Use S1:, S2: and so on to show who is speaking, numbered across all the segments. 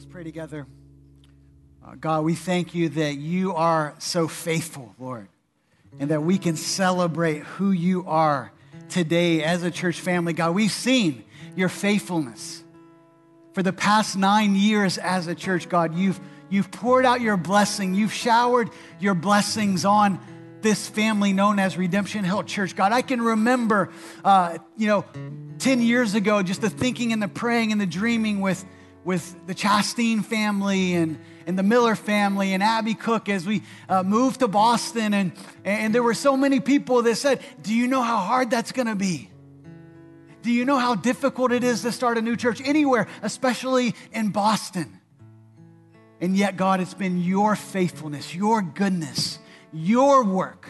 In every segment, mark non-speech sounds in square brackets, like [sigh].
S1: Let's pray together. Uh, God, we thank you that you are so faithful, Lord, and that we can celebrate who you are today as a church family. God, we've seen your faithfulness. For the past nine years as a church, God, you've, you've poured out your blessing. You've showered your blessings on this family known as Redemption Hill Church. God, I can remember, uh, you know, 10 years ago, just the thinking and the praying and the dreaming with, with the Chastain family and, and the Miller family and Abby Cook as we uh, moved to Boston. And, and there were so many people that said, Do you know how hard that's going to be? Do you know how difficult it is to start a new church anywhere, especially in Boston? And yet, God, it's been your faithfulness, your goodness, your work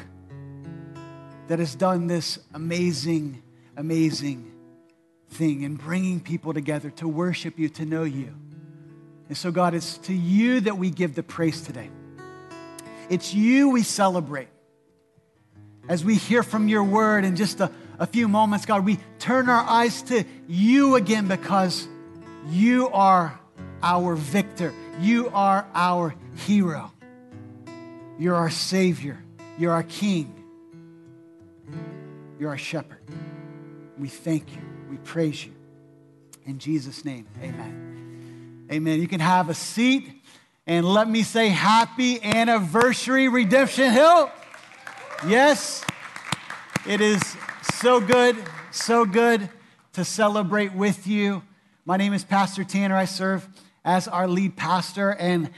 S1: that has done this amazing, amazing thing in bringing people together to worship you, to know you. And so, God, it's to you that we give the praise today. It's you we celebrate. As we hear from your word in just a, a few moments, God, we turn our eyes to you again because you are our victor. You are our hero. You're our Savior. You're our King. You're our shepherd. We thank you. We praise you. In Jesus' name, amen. Amen. You can have a seat and let me say happy anniversary, Redemption Hill. Yes, it is so good, so good to celebrate with you. My name is Pastor Tanner. I serve as our lead pastor, and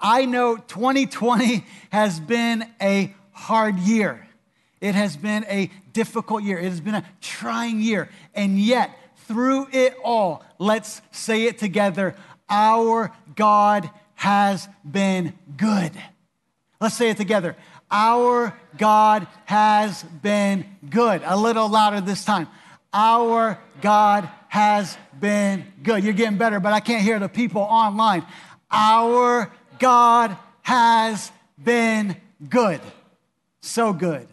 S1: I know 2020 has been a hard year. It has been a difficult year. It has been a trying year. And yet, through it all, let's say it together our God has been good. Let's say it together. Our God has been good. A little louder this time. Our God has been good. You're getting better, but I can't hear the people online. Our God has been good. So good.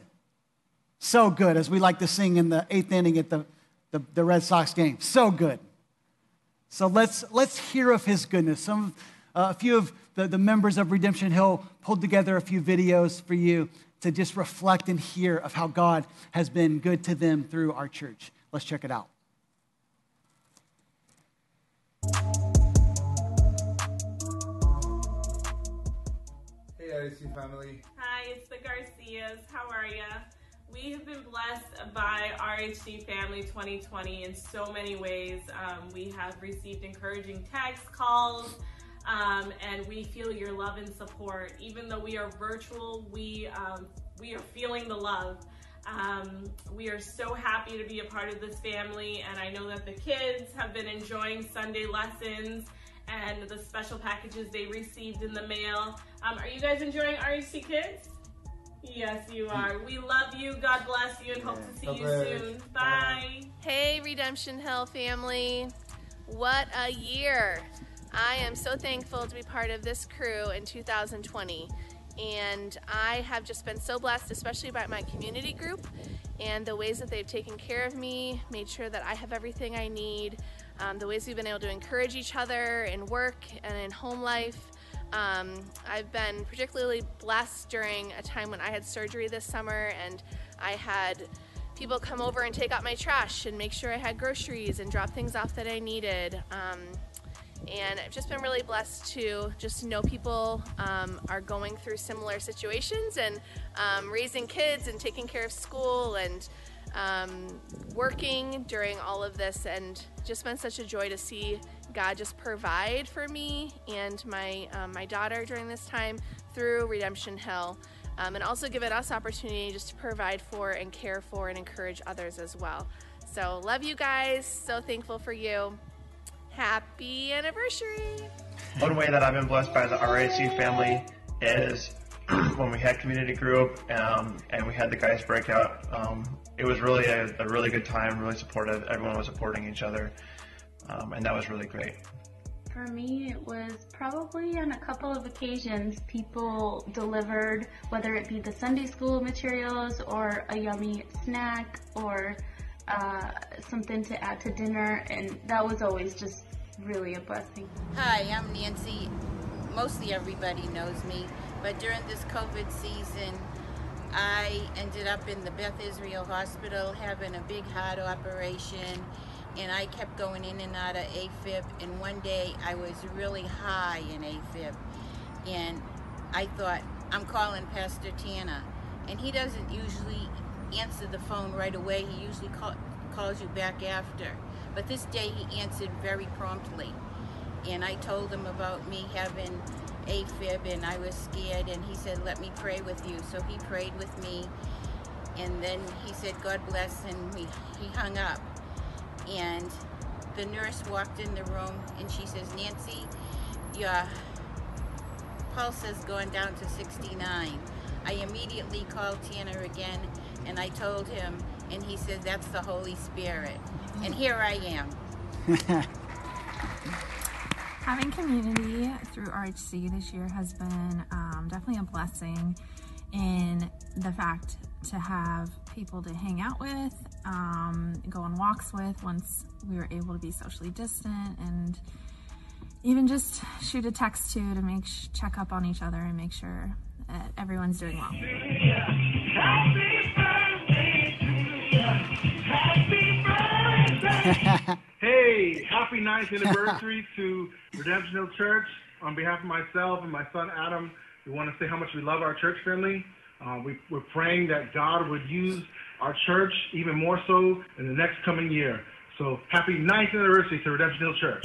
S1: So good, as we like to sing in the eighth inning at the, the, the Red Sox game. So good. So let's, let's hear of his goodness. Some, uh, a few of the, the members of Redemption Hill pulled together a few videos for you to just reflect and hear of how God has been good to them through our church. Let's check it out.
S2: Hey, RHC family.
S3: Hi, it's the Garcias. How are ya? We have been blessed by RHC Family 2020 in so many ways. Um, we have received encouraging text calls, um, and we feel your love and support. Even though we are virtual, we um, we are feeling the love. Um, we are so happy to be a part of this family, and I know that the kids have been enjoying Sunday lessons and the special packages they received in the mail. Um, are you guys enjoying RHC Kids? Yes, you are. We love you. God bless you and hope to see you soon. Bye.
S4: Hey, Redemption Hill family. What a year. I am so thankful to be part of this crew in 2020. And I have just been so blessed, especially by my community group and the ways that they've taken care of me, made sure that I have everything I need, um, the ways we've been able to encourage each other in work and in home life. Um, I've been particularly blessed during a time when I had surgery this summer and I had people come over and take out my trash and make sure I had groceries and drop things off that I needed. Um, and I've just been really blessed to just know people um, are going through similar situations and um, raising kids and taking care of school and um, working during all of this and just been such a joy to see God just provide for me and my um, my daughter during this time through Redemption Hill, um, and also given us opportunity just to provide for and care for and encourage others as well. So love you guys. So thankful for you. Happy anniversary.
S5: One way that I've been blessed by the RHC family is [clears throat] when we had community group um, and we had the guys breakout. Um, it was really a, a, really good time, really supportive. Everyone was supporting each other, um, and that was really great.
S6: For me, it was probably on a couple of occasions people delivered, whether it be the Sunday school materials or a yummy snack or uh, something to add to dinner, and that was always just really a blessing.
S2: Hi, I'm Nancy. Mostly everybody knows me, but during this COVID season, I ended up in the Beth Israel Hospital having a big heart operation, and I kept going in and out of AFib. And one day I was really high in AFib, and I thought, I'm calling Pastor Tanner. And he doesn't usually answer the phone right away, he usually call, calls you back after. But this day he answered very promptly. And I told him about me having AFib and I was scared and he said, let me pray with you. So he prayed with me and then he said, God bless and we, he hung up. And the nurse walked in the room and she says, Nancy, your pulse has gone down to 69. I immediately called Tanner again and I told him and he said, that's the Holy Spirit. And here I am. [laughs]
S7: Having community through RHC this year has been um, definitely a blessing in the fact to have people to hang out with, um, go on walks with once we were able to be socially distant, and even just shoot a text to to make sh- check up on each other and make sure that everyone's doing well. [laughs]
S8: hey, happy ninth anniversary to Redemption Hill Church. On behalf of myself and my son Adam, we want to say how much we love our church family. Uh, we, we're praying that God would use our church even more so in the next coming year. So happy ninth anniversary to Redemption Hill Church.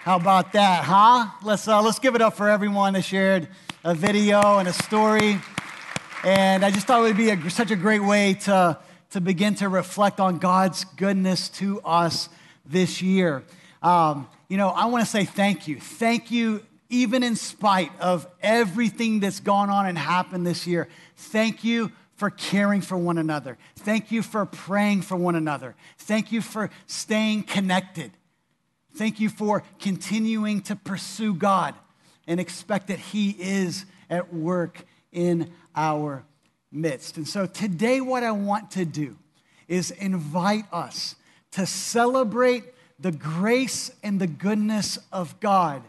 S1: How about that, huh? Let's, uh, let's give it up for everyone that shared a video and a story. And I just thought it would be a, such a great way to, to begin to reflect on God's goodness to us this year. Um, you know, I want to say thank you. Thank you, even in spite of everything that's gone on and happened this year. Thank you for caring for one another. Thank you for praying for one another. Thank you for staying connected. Thank you for continuing to pursue God and expect that He is at work in our midst. And so today, what I want to do is invite us to celebrate the grace and the goodness of God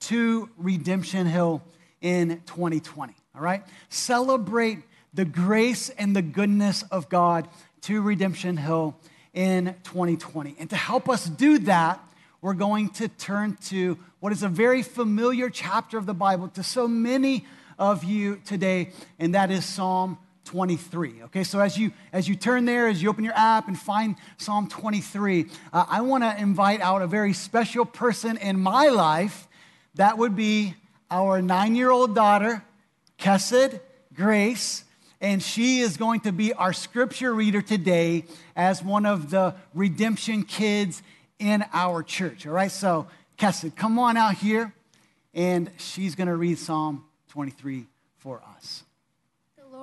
S1: to Redemption Hill in 2020. All right? Celebrate the grace and the goodness of God to Redemption Hill in 2020. And to help us do that, we're going to turn to what is a very familiar chapter of the Bible to so many of you today, and that is Psalm 23. Okay, so as you as you turn there, as you open your app and find Psalm 23, uh, I want to invite out a very special person in my life. That would be our nine-year-old daughter, Kesed Grace, and she is going to be our scripture reader today as one of the redemption kids in our church. All right, so Kesed, come on out here, and she's going to read Psalm 23 for us.
S9: The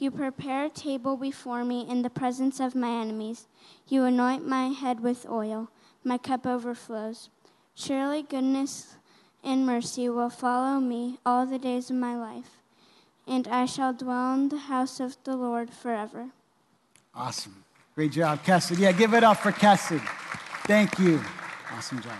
S9: You prepare a table before me in the presence of my enemies. You anoint my head with oil. My cup overflows. Surely goodness and mercy will follow me all the days of my life, and I shall dwell in the house of the Lord forever.
S1: Awesome. Great job, Kesed. Yeah, give it up for Kesed. Thank you. Awesome job,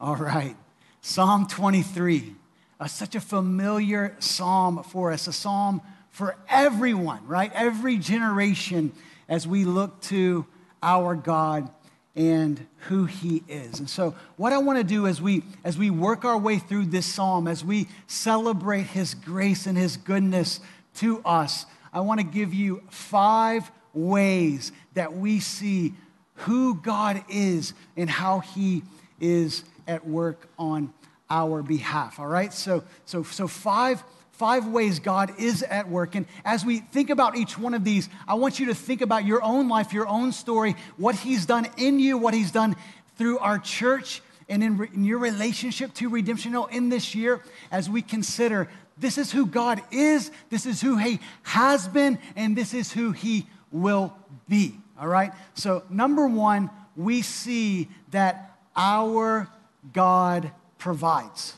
S1: All right. Psalm 23 uh, such a familiar psalm for us, a psalm for everyone, right? Every generation as we look to our God and who he is. And so what I want to do as we as we work our way through this psalm as we celebrate his grace and his goodness to us, I want to give you five ways that we see who God is and how he is at work on our behalf. All right? So, so, so five, five ways God is at work. And as we think about each one of these, I want you to think about your own life, your own story, what He's done in you, what He's done through our church and in, in your relationship to Redemption in this year as we consider this is who God is, this is who He has been, and this is who He will be. All right? So, number one, we see that our God provides.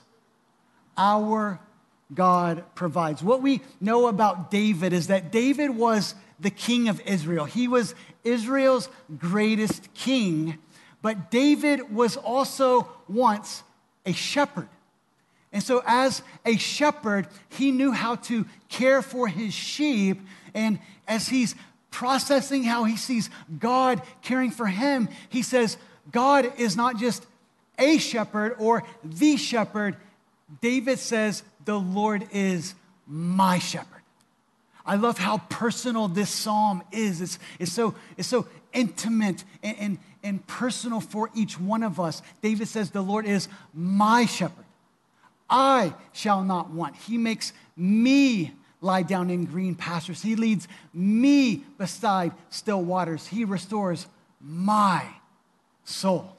S1: Our God provides. What we know about David is that David was the king of Israel. He was Israel's greatest king, but David was also once a shepherd. And so, as a shepherd, he knew how to care for his sheep. And as he's processing how he sees God caring for him, he says, God is not just a shepherd or the shepherd. David says, The Lord is my shepherd. I love how personal this psalm is. It's, it's, so, it's so intimate and, and, and personal for each one of us. David says, The Lord is my shepherd. I shall not want. He makes me lie down in green pastures. He leads me beside still waters. He restores my soul.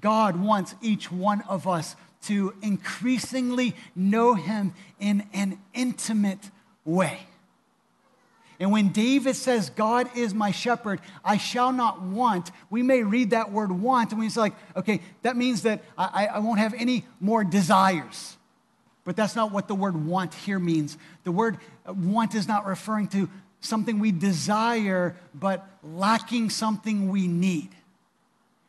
S1: God wants each one of us to increasingly know Him in an intimate way. And when David says, God is my shepherd, I shall not want, we may read that word want and we say, like, okay, that means that I, I won't have any more desires. But that's not what the word want here means. The word uh, want is not referring to something we desire, but lacking something we need.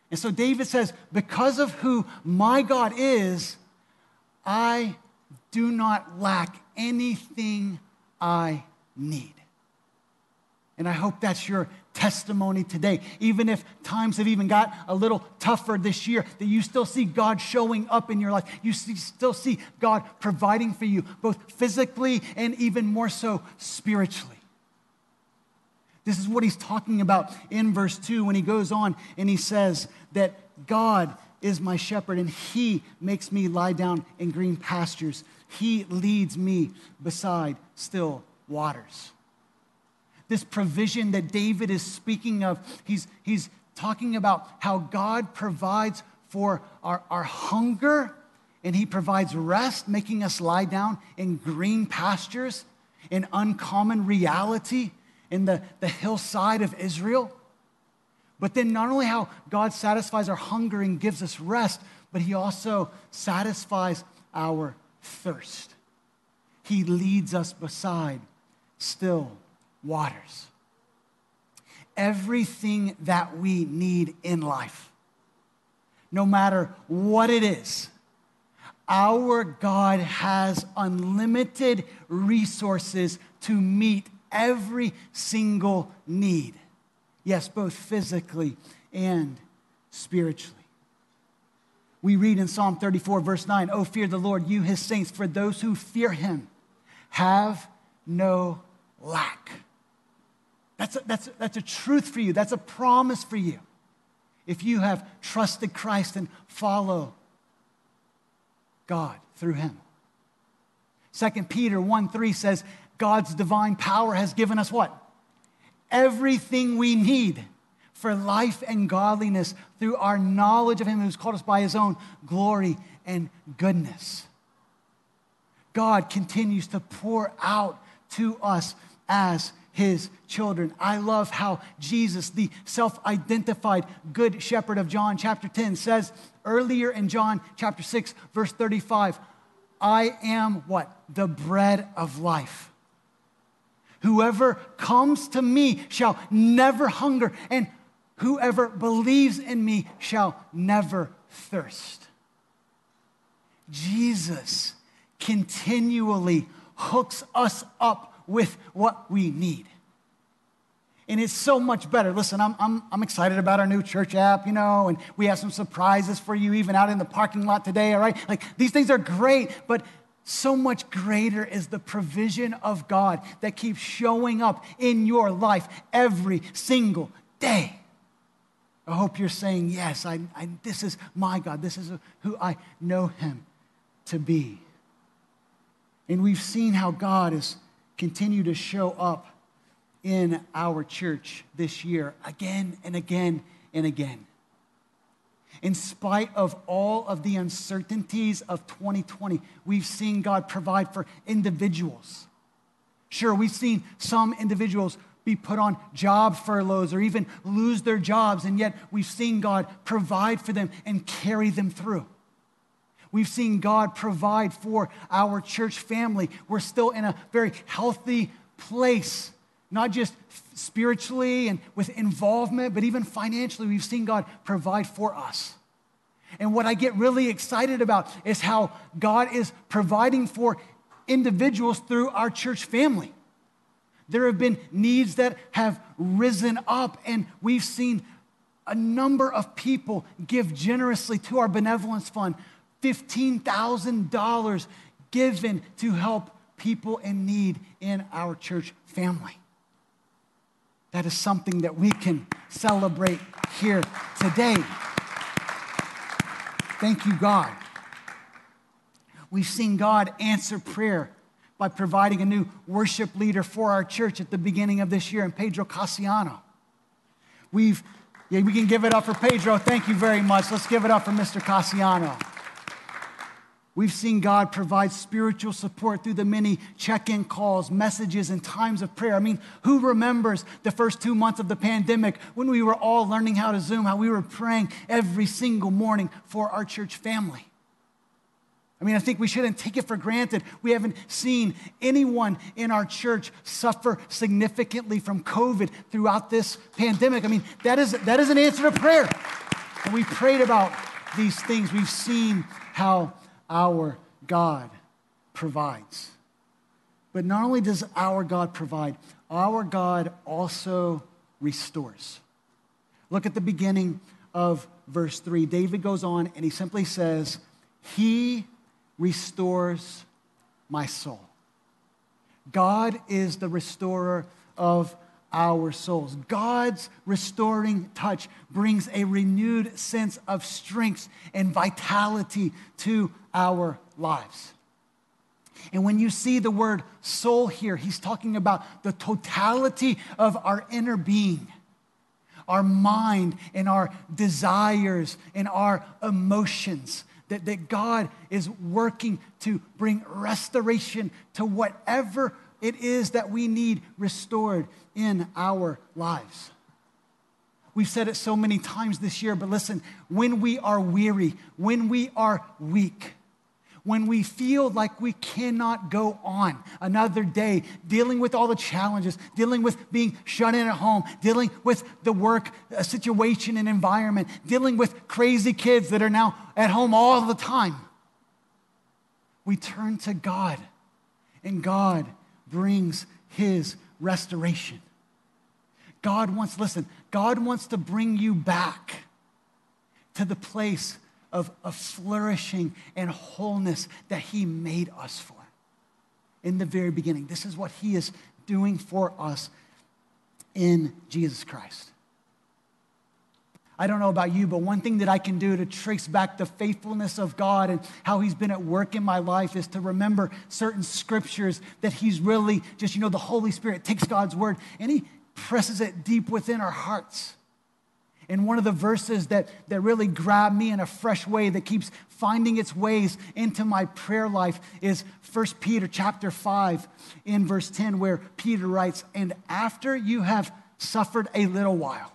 S1: And so David says, because of who my God is, I do not lack anything I need. And I hope that's your testimony today. Even if times have even got a little tougher this year, that you still see God showing up in your life. You see, still see God providing for you, both physically and even more so spiritually. This is what he's talking about in verse 2 when he goes on and he says that God is my shepherd and he makes me lie down in green pastures. He leads me beside still waters. This provision that David is speaking of, he's, he's talking about how God provides for our, our hunger and he provides rest, making us lie down in green pastures, in uncommon reality in the, the hillside of Israel. But then, not only how God satisfies our hunger and gives us rest, but he also satisfies our thirst. He leads us beside still waters. Everything that we need in life, no matter what it is, our God has unlimited resources to meet every single need. Yes, both physically and spiritually. We read in Psalm 34, verse 9, Oh, fear the Lord, you his saints, for those who fear him have no lack. That's a, that's, a, that's a truth for you. That's a promise for you. If you have trusted Christ and follow God through him. 2 Peter 1 3 says, God's divine power has given us what? Everything we need for life and godliness through our knowledge of Him who's called us by His own glory and goodness. God continues to pour out to us as his children. I love how Jesus, the self identified good shepherd of John chapter 10, says earlier in John chapter 6, verse 35, I am what? The bread of life. Whoever comes to me shall never hunger, and whoever believes in me shall never thirst. Jesus continually hooks us up with what we need. And it's so much better. Listen, I'm, I'm, I'm excited about our new church app, you know, and we have some surprises for you even out in the parking lot today, all right? Like these things are great, but so much greater is the provision of God that keeps showing up in your life every single day. I hope you're saying, Yes, I, I, this is my God. This is who I know Him to be. And we've seen how God has continued to show up in our church this year again and again and again. In spite of all of the uncertainties of 2020, we've seen God provide for individuals. Sure, we've seen some individuals be put on job furloughs or even lose their jobs, and yet we've seen God provide for them and carry them through. We've seen God provide for our church family. We're still in a very healthy place, not just spiritually and with involvement, but even financially. We've seen God provide for us. And what I get really excited about is how God is providing for individuals through our church family. There have been needs that have risen up, and we've seen a number of people give generously to our benevolence fund $15,000 given to help people in need in our church family. That is something that we can celebrate here today. Thank you, God. We've seen God answer prayer by providing a new worship leader for our church at the beginning of this year in Pedro Casiano. We've, yeah, we can give it up for Pedro. Thank you very much. Let's give it up for Mr. Casiano. We've seen God provide spiritual support through the many check in calls, messages, and times of prayer. I mean, who remembers the first two months of the pandemic when we were all learning how to Zoom, how we were praying every single morning for our church family? I mean, I think we shouldn't take it for granted. We haven't seen anyone in our church suffer significantly from COVID throughout this pandemic. I mean, that is, that is an answer to prayer. And we prayed about these things. We've seen how our God provides. But not only does our God provide, our God also restores. Look at the beginning of verse 3. David goes on and he simply says, He restores my soul. God is the restorer of our souls. God's restoring touch brings a renewed sense of strength and vitality to our lives. And when you see the word soul here, he's talking about the totality of our inner being, our mind and our desires and our emotions. That, that God is working to bring restoration to whatever it is that we need restored in our lives. We've said it so many times this year, but listen, when we are weary, when we are weak, when we feel like we cannot go on another day dealing with all the challenges, dealing with being shut in at home, dealing with the work uh, situation and environment, dealing with crazy kids that are now at home all the time, we turn to God, and God brings His restoration. God wants, listen, God wants to bring you back to the place of, of flourishing and wholeness that He made us for in the very beginning. This is what He is doing for us in Jesus Christ. I don't know about you, but one thing that I can do to trace back the faithfulness of God and how He's been at work in my life is to remember certain scriptures that He's really just, you know, the Holy Spirit takes God's word and He presses it deep within our hearts. And one of the verses that, that really grabbed me in a fresh way that keeps finding its ways into my prayer life is 1 Peter chapter 5 in verse 10, where Peter writes, And after you have suffered a little while,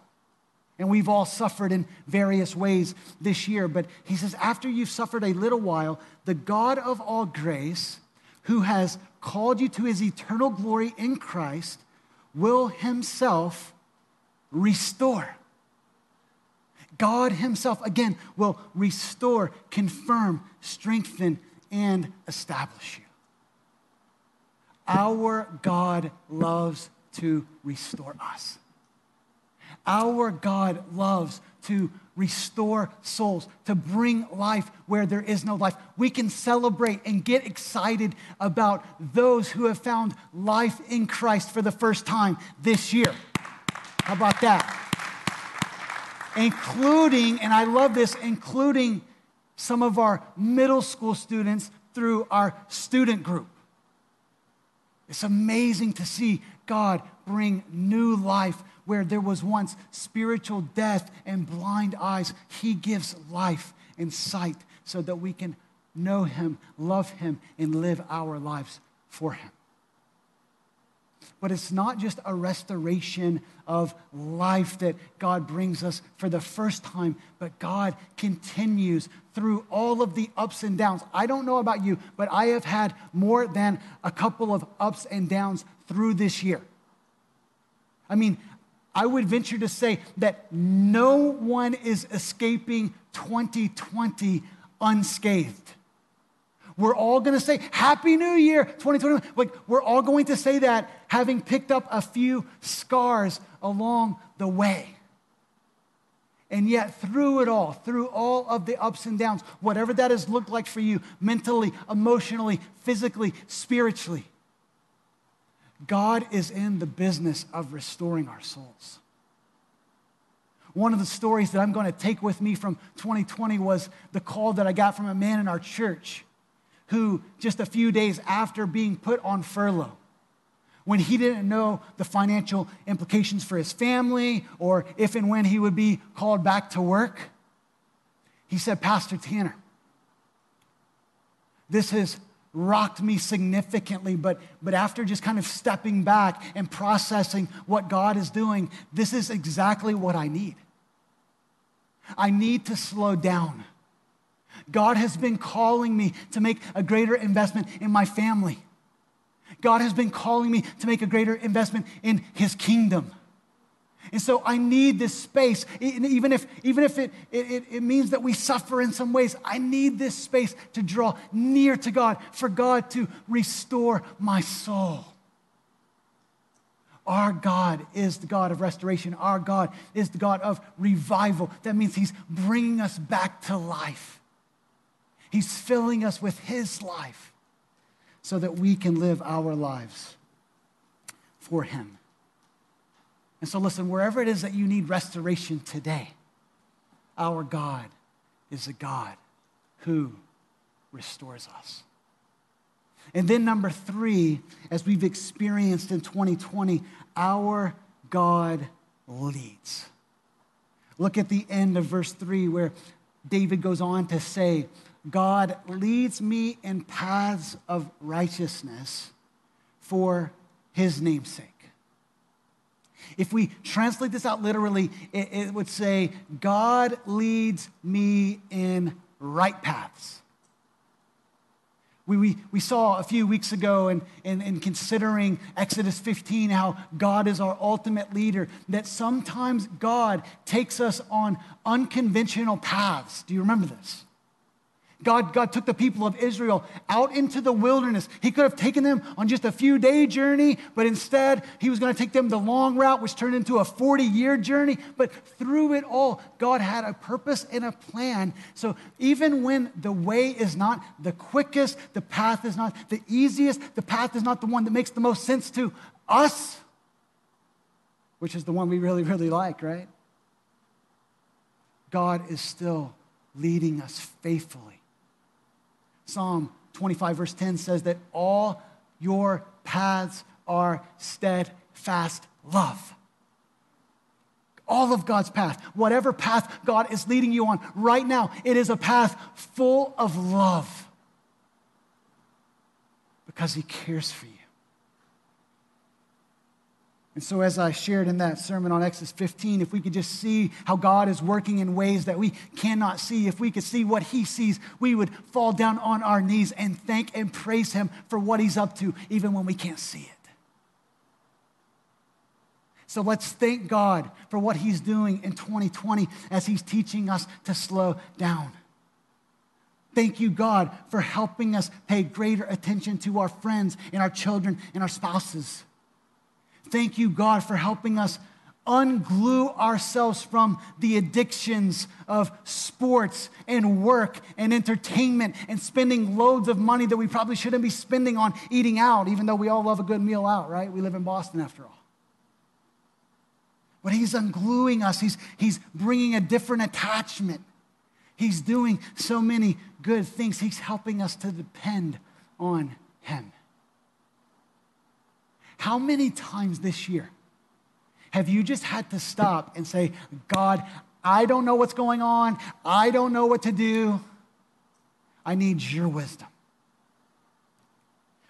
S1: and we've all suffered in various ways this year, but he says, After you've suffered a little while, the God of all grace, who has called you to his eternal glory in Christ, will himself restore. God himself, again, will restore, confirm, strengthen, and establish you. Our God loves to restore us. Our God loves to restore souls, to bring life where there is no life. We can celebrate and get excited about those who have found life in Christ for the first time this year. How about that? Including, and I love this, including some of our middle school students through our student group. It's amazing to see God bring new life where there was once spiritual death and blind eyes, He gives life and sight so that we can know Him, love Him, and live our lives for Him. But it's not just a restoration of life that God brings us for the first time, but God continues through all of the ups and downs. I don't know about you, but I have had more than a couple of ups and downs through this year. I mean, I would venture to say that no one is escaping 2020 unscathed. We're all going to say, Happy New Year 2021. Like, we're all going to say that having picked up a few scars along the way. And yet, through it all, through all of the ups and downs, whatever that has looked like for you mentally, emotionally, physically, spiritually, God is in the business of restoring our souls. One of the stories that I'm going to take with me from 2020 was the call that I got from a man in our church who, just a few days after being put on furlough, when he didn't know the financial implications for his family or if and when he would be called back to work, he said, Pastor Tanner, this has rocked me significantly, but, but after just kind of stepping back and processing what God is doing, this is exactly what I need. I need to slow down. God has been calling me to make a greater investment in my family. God has been calling me to make a greater investment in His kingdom. And so I need this space, even if, even if it, it, it means that we suffer in some ways. I need this space to draw near to God, for God to restore my soul. Our God is the God of restoration. Our God is the God of revival. That means He's bringing us back to life. He's filling us with His life so that we can live our lives for Him. And so, listen, wherever it is that you need restoration today, our God is a God who restores us. And then, number three, as we've experienced in 2020, our God leads. Look at the end of verse three, where David goes on to say, God leads me in paths of righteousness for his namesake. If we translate this out literally, it, it, would say, God leads me in right paths. We, we, we saw a few weeks ago in, in, in considering Exodus 15 how God is our ultimate leader, that sometimes God takes us on unconventional paths. Do you remember this? God, God took the people of Israel out into the wilderness. He could have taken them on just a few day journey, but instead he was going to take them the long route, which turned into a 40 year journey. But through it all, God had a purpose and a plan. So even when the way is not the quickest, the path is not the easiest, the path is not the one that makes the most sense to us, which is the one we really, really like, right? God is still leading us faithfully Psalm 25, verse 10 says that all your paths are steadfast love. All of God's path, whatever path God is leading you on right now, it is a path full of love because He cares for you. And so, as I shared in that sermon on Exodus 15, if we could just see how God is working in ways that we cannot see, if we could see what He sees, we would fall down on our knees and thank and praise Him for what He's up to, even when we can't see it. So, let's thank God for what He's doing in 2020 as He's teaching us to slow down. Thank you, God, for helping us pay greater attention to our friends and our children and our spouses. Thank you, God, for helping us unglue ourselves from the addictions of sports and work and entertainment and spending loads of money that we probably shouldn't be spending on eating out, even though we all love a good meal out, right? We live in Boston after all. But He's ungluing us, He's, he's bringing a different attachment. He's doing so many good things. He's helping us to depend on Him. How many times this year Have you just had to stop and say, God, I don't know what's going on. I don't know what to do. I need your wisdom.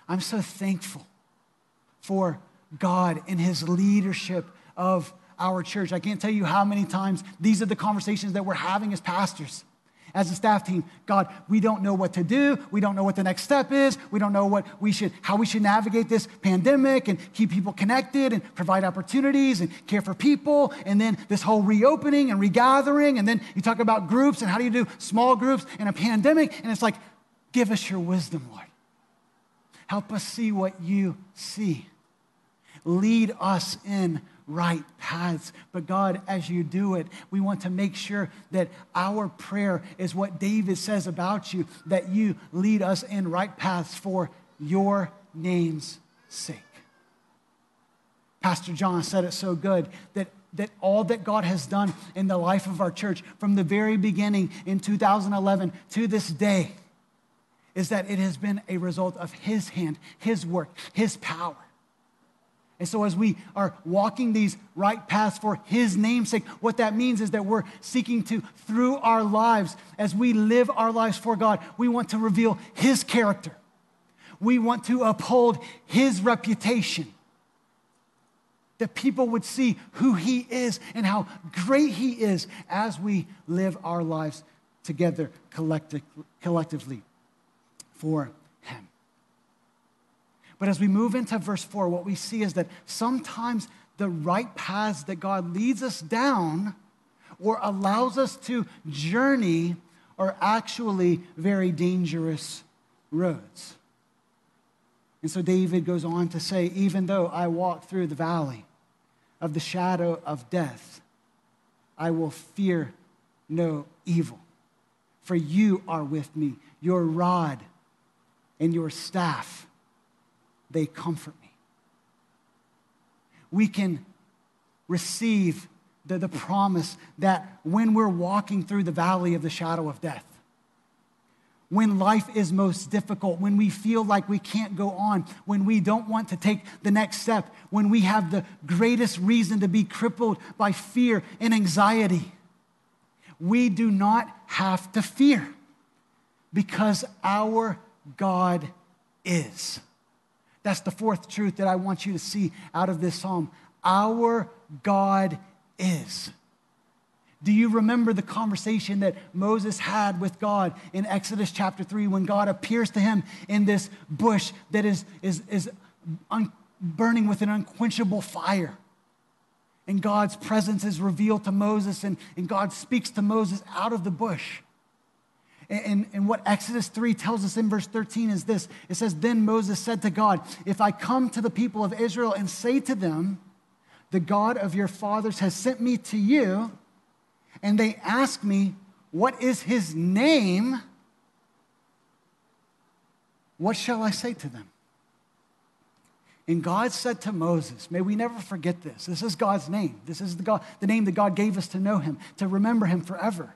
S1: I'm so thankful for God and his leadership of our church. I can't tell you how many times these are the conversations that we're having as pastors as a staff team god we don't know what to do. We don't know what the next step is. We don't know what we should how we should navigate this pandemic and keep people connected and provide opportunities and care for people. And then this whole reopening and regathering. And then you talk about groups and how do you do small groups in a pandemic? And it's like give us your wisdom lord. Help us see what you see. Lead us in right paths. But God, as you do it, we want to make sure that our prayer is what David says about you, that you lead us in right paths for your name's sake. Pastor John said it so good that that all that God has done in the life of our church from the very beginning in 2011 to this day is that it has been a result of His hand, His work, His power. And so, as we are walking these right paths for His namesake, what that means is that we're seeking to, through our lives, as we live our lives for God, we want to reveal His character. We want to uphold His reputation. That people would see who He is and how great He is as we live our lives together collectively for but as we move into verse 4, what we see is that sometimes the right paths that God leads us down or allows us to journey are actually very dangerous roads. And so David goes on to say, Even though I walk through the valley of the shadow of death, I will fear no evil. For you are with me, your rod and your staff they comfort me. We can receive the, the promise that when we're walking through the valley of the shadow of death, when life is most difficult, when we feel like we can't go on, when we don't want to take the next step, when we have the greatest reason to be crippled by fear and anxiety, we do not have to fear because our God is. That's the fourth truth that I want you to see out of this psalm. Our God is. Do you remember the conversation that Moses had with God in Exodus chapter 3 when God appears to him in this bush that is, is, is un- burning with an unquenchable fire? And God's presence is revealed to Moses, and, and God speaks to Moses out of the bush. And, and what Exodus 3 tells us in verse 13 is this it says, Then Moses said to God, If I come to the people of Israel and say to them, The God of your fathers has sent me to you, and they ask me, What is his name? What shall I say to them? And God said to Moses, may we never forget this. This is God's name. This is the, God, the name that God gave us to know him, to remember him forever.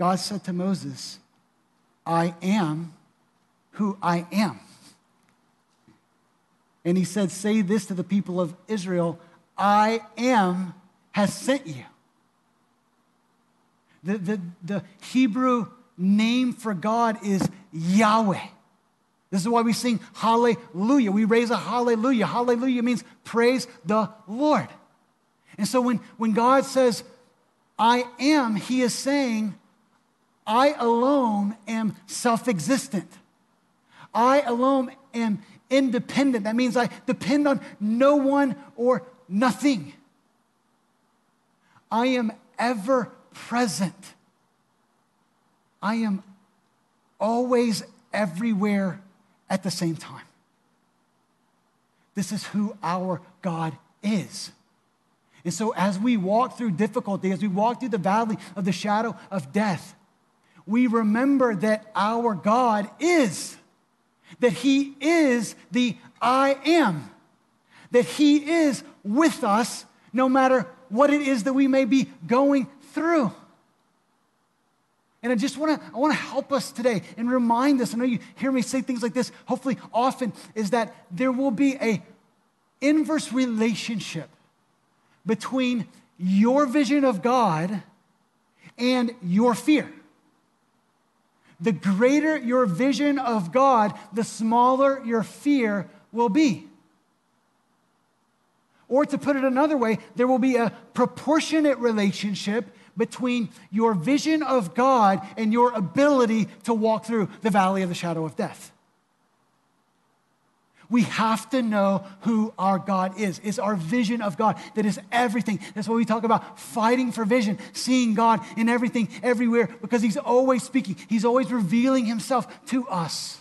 S1: God said to Moses, I am who I am. And he said, Say this to the people of Israel I am has sent you. The, the, the Hebrew name for God is Yahweh. This is why we sing hallelujah. We raise a hallelujah. Hallelujah means praise the Lord. And so when, when God says, I am, he is saying, I alone am self existent. I alone am independent. That means I depend on no one or nothing. I am ever present. I am always everywhere at the same time. This is who our God is. And so, as we walk through difficulty, as we walk through the valley of the shadow of death, we remember that our God is, that He is the I am, that He is with us no matter what it is that we may be going through. And I just want to I want to help us today and remind us. I know you hear me say things like this hopefully often is that there will be a inverse relationship between your vision of God and your fear. The greater your vision of God, the smaller your fear will be. Or to put it another way, there will be a proportionate relationship between your vision of God and your ability to walk through the valley of the shadow of death. We have to know who our God is. It's our vision of God that is everything. That's why we talk about fighting for vision, seeing God in everything, everywhere, because He's always speaking, He's always revealing Himself to us.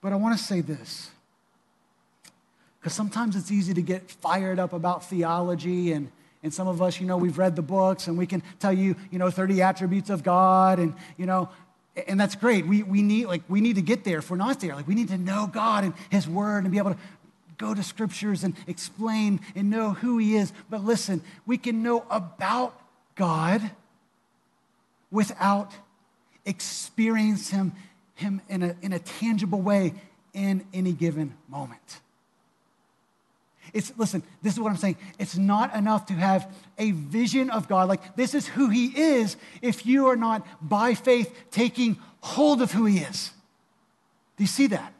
S1: But I want to say this because sometimes it's easy to get fired up about theology and and some of us, you know, we've read the books and we can tell you, you know, 30 attributes of God and, you know, and that's great. We, we, need, like, we need to get there if we're not there. Like, we need to know God and His Word and be able to go to scriptures and explain and know who He is. But listen, we can know about God without experiencing Him, him in, a, in a tangible way in any given moment. It's, listen, this is what I'm saying. It's not enough to have a vision of God, like this is who He is, if you are not by faith taking hold of who He is. Do you see that?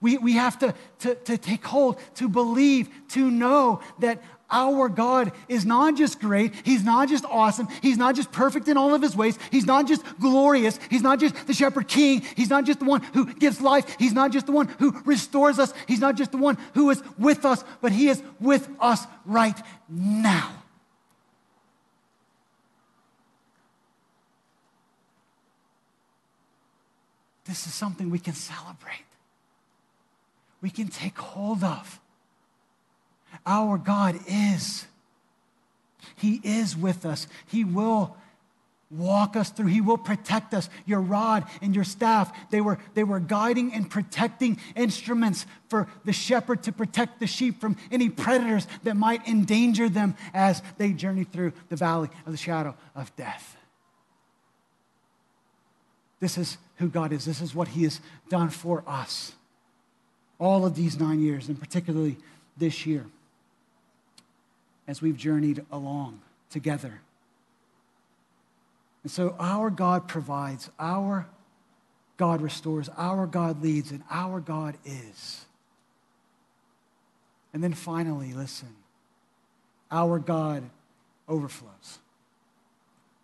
S1: We, we have to, to, to take hold, to believe, to know that our God is not just great, He's not just awesome, He's not just perfect in all of His ways, He's not just glorious, He's not just the shepherd king, He's not just the one who gives life, He's not just the one who restores us, He's not just the one who is with us, but He is with us right now. This is something we can celebrate. We can take hold of. Our God is. He is with us. He will walk us through. He will protect us. Your rod and your staff, they were, they were guiding and protecting instruments for the shepherd to protect the sheep from any predators that might endanger them as they journey through the valley of the shadow of death. This is who God is. This is what He has done for us all of these nine years, and particularly this year as we've journeyed along together. And so our God provides, our God restores, our God leads, and our God is. And then finally, listen, our God overflows.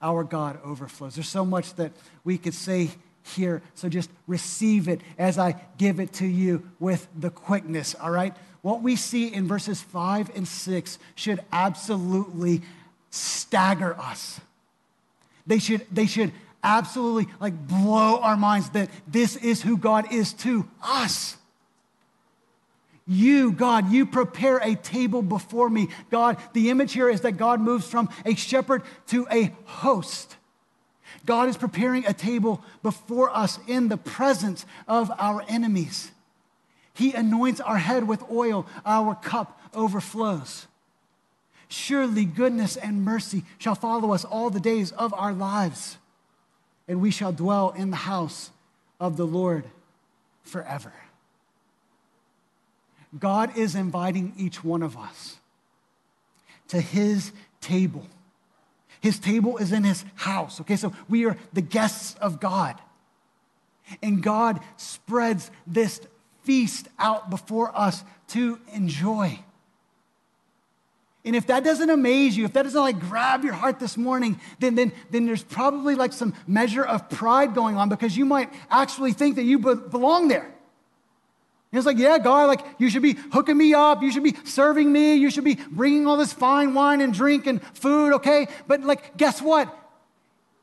S1: Our God overflows. There's so much that we could say here, so just receive it as I give it to you with the quickness, all right? What we see in verses 5 and 6 should absolutely stagger us. They should, they should absolutely like blow our minds that this is who God is to us. You, God, you prepare a table before me. God, the image here is that God moves from a shepherd to a host. God is preparing a table before us in the presence of our enemies. He anoints our head with oil, our cup overflows. Surely goodness and mercy shall follow us all the days of our lives, and we shall dwell in the house of the Lord forever. God is inviting each one of us to his table. His table is in his house. Okay, so we are the guests of God. And God spreads this feast out before us to enjoy. And if that doesn't amaze you, if that doesn't like grab your heart this morning, then, then, then there's probably like some measure of pride going on because you might actually think that you be- belong there. And it's like, yeah, God, like you should be hooking me up. You should be serving me. You should be bringing all this fine wine and drink and food, okay? But like, guess what?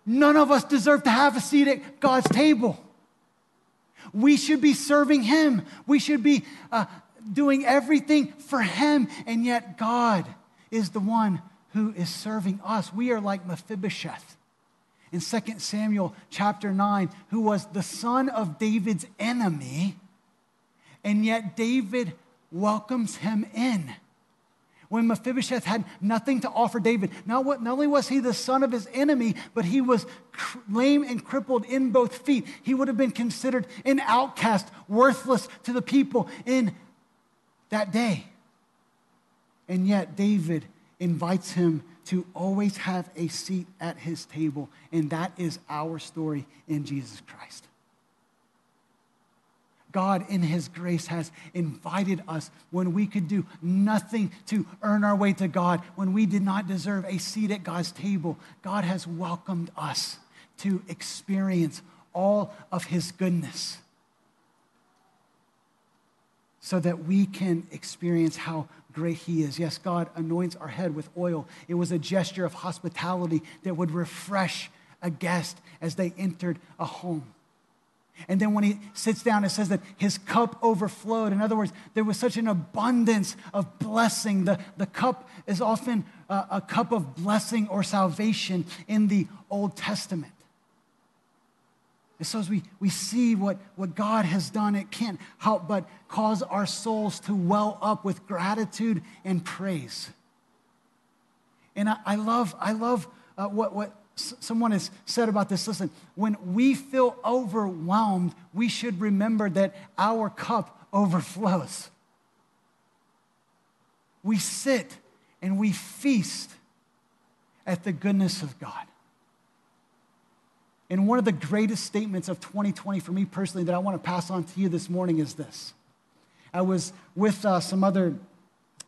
S1: None of us deserve to have a seat at God's table. We should be serving Him. We should be uh, doing everything for Him. And yet, God is the one who is serving us. We are like Mephibosheth in 2 Samuel chapter 9, who was the son of David's enemy. And yet, David welcomes him in. When Mephibosheth had nothing to offer David. Not, what, not only was he the son of his enemy, but he was cr- lame and crippled in both feet. He would have been considered an outcast, worthless to the people in that day. And yet, David invites him to always have a seat at his table. And that is our story in Jesus Christ. God, in His grace, has invited us when we could do nothing to earn our way to God, when we did not deserve a seat at God's table. God has welcomed us to experience all of His goodness so that we can experience how great He is. Yes, God anoints our head with oil. It was a gesture of hospitality that would refresh a guest as they entered a home. And then when he sits down, it says that his cup overflowed. In other words, there was such an abundance of blessing. The, the cup is often a, a cup of blessing or salvation in the Old Testament. And so as we, we see what, what God has done, it can't help but cause our souls to well up with gratitude and praise. And I, I love, I love uh, what, what someone has said about this. Listen, when we feel overwhelmed, we should remember that our cup overflows. We sit and we feast at the goodness of God. And one of the greatest statements of 2020 for me personally that I want to pass on to you this morning is this. I was with uh, some other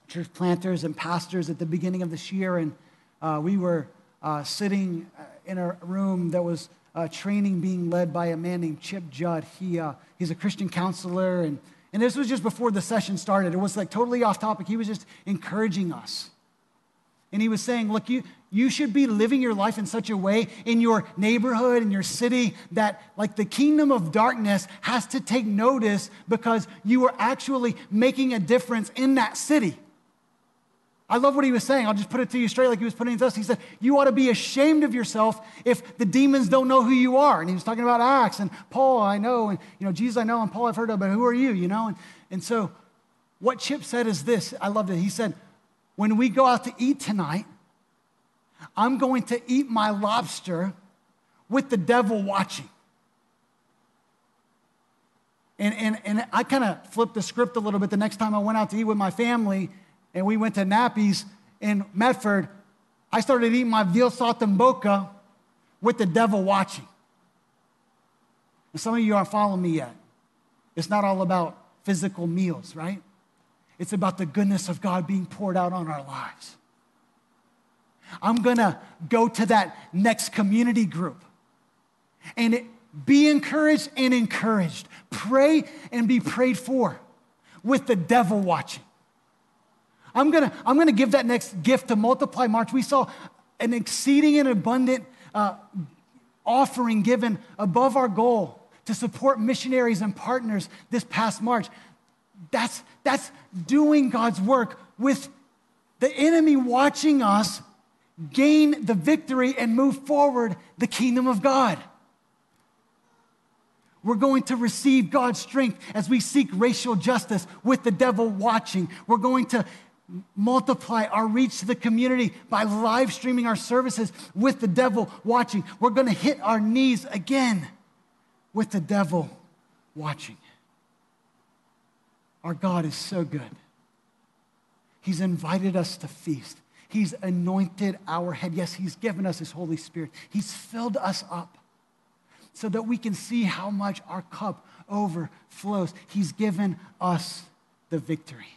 S1: church planters and pastors at the beginning of this year, and uh, we were uh, sitting uh, in a room that was uh, training being led by a man named Chip Judd. He, uh, he's a Christian counselor, and, and this was just before the session started. It was like totally off topic. He was just encouraging us. And he was saying, Look, you, you should be living your life in such a way in your neighborhood, in your city, that like the kingdom of darkness has to take notice because you are actually making a difference in that city. I love what he was saying. I'll just put it to you straight like he was putting it to us. He said, You ought to be ashamed of yourself if the demons don't know who you are. And he was talking about Acts and Paul, I know, and you know, Jesus I know, and Paul I've heard of, but who are you? You know? And, and so what Chip said is this. I loved it. He said, When we go out to eat tonight, I'm going to eat my lobster with the devil watching. And, and, and I kind of flipped the script a little bit the next time I went out to eat with my family and we went to Nappy's in Medford. I started eating my veal saltimbocca with the devil watching. And some of you aren't following me yet. It's not all about physical meals, right? It's about the goodness of God being poured out on our lives. I'm gonna go to that next community group and it, be encouraged and encouraged. Pray and be prayed for with the devil watching. I'm gonna, I'm gonna give that next gift to multiply March. We saw an exceeding and abundant uh, offering given above our goal to support missionaries and partners this past March. That's, that's doing God's work with the enemy watching us gain the victory and move forward the kingdom of God. We're going to receive God's strength as we seek racial justice with the devil watching. We're going to multiply our reach to the community by live streaming our services with the devil watching. We're going to hit our knees again with the devil watching. Our God is so good. He's invited us to feast. He's anointed our head. Yes, He's given us His Holy Spirit. He's filled us up so that we can see how much our cup overflows. He's given us the victory.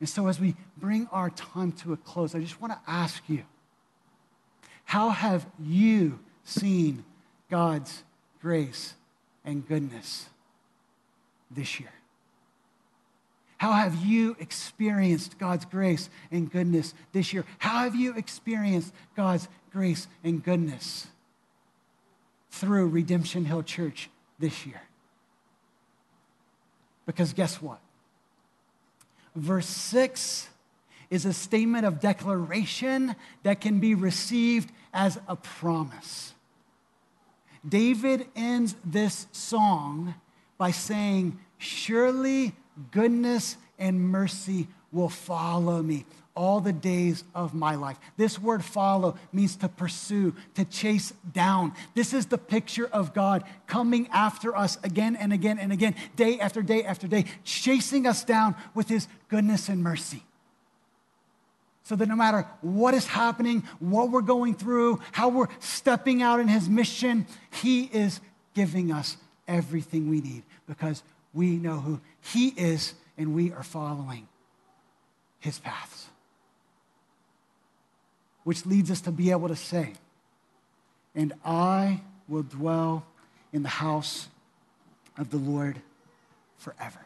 S1: And so, as we bring our time to a close, I just want to ask you how have you seen God's grace and goodness this year? How have you experienced God's grace and goodness this year? How have you experienced God's grace and goodness through Redemption Hill Church this year? Because guess what? Verse 6 is a statement of declaration that can be received as a promise. David ends this song by saying, Surely goodness and mercy will follow me all the days of my life. This word follow means to pursue, to chase down. This is the picture of God coming after us again and again and again, day after day after day, chasing us down with his goodness and mercy. So that no matter what is happening, what we're going through, how we're stepping out in his mission, he is giving us everything we need because we know who he is and we are following his paths. Which leads us to be able to say, and I will dwell in the house of the Lord forever.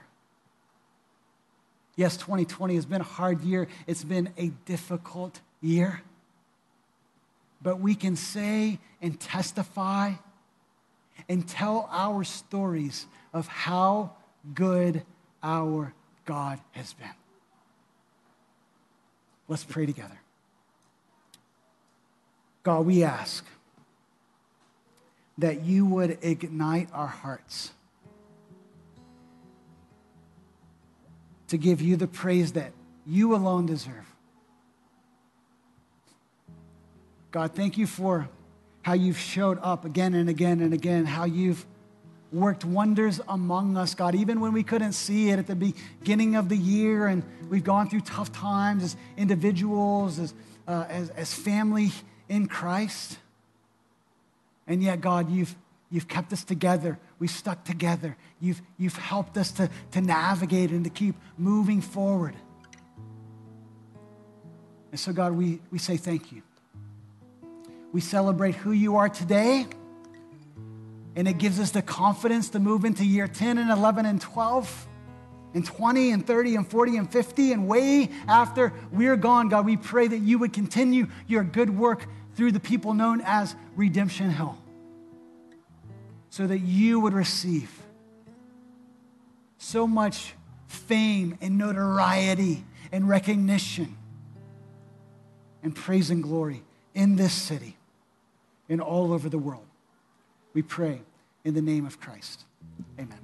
S1: Yes, 2020 has been a hard year. It's been a difficult year. But we can say and testify and tell our stories of how good our God has been. Let's pray together. God, we ask that you would ignite our hearts to give you the praise that you alone deserve. God, thank you for how you've showed up again and again and again, how you've worked wonders among us, God, even when we couldn't see it at the beginning of the year and we've gone through tough times as individuals, as, uh, as, as family in Christ. And yet, God, you've, you've kept us together. We've stuck together. You've, you've helped us to, to navigate and to keep moving forward. And so, God, we, we say thank you. We celebrate who you are today, and it gives us the confidence to move into year 10 and 11 and 12 and 20 and 30 and 40 and 50 and way after we're gone, God, we pray that you would continue your good work through the people known as Redemption Hill so that you would receive so much fame and notoriety and recognition and praise and glory in this city and all over the world. We pray in the name of Christ. Amen.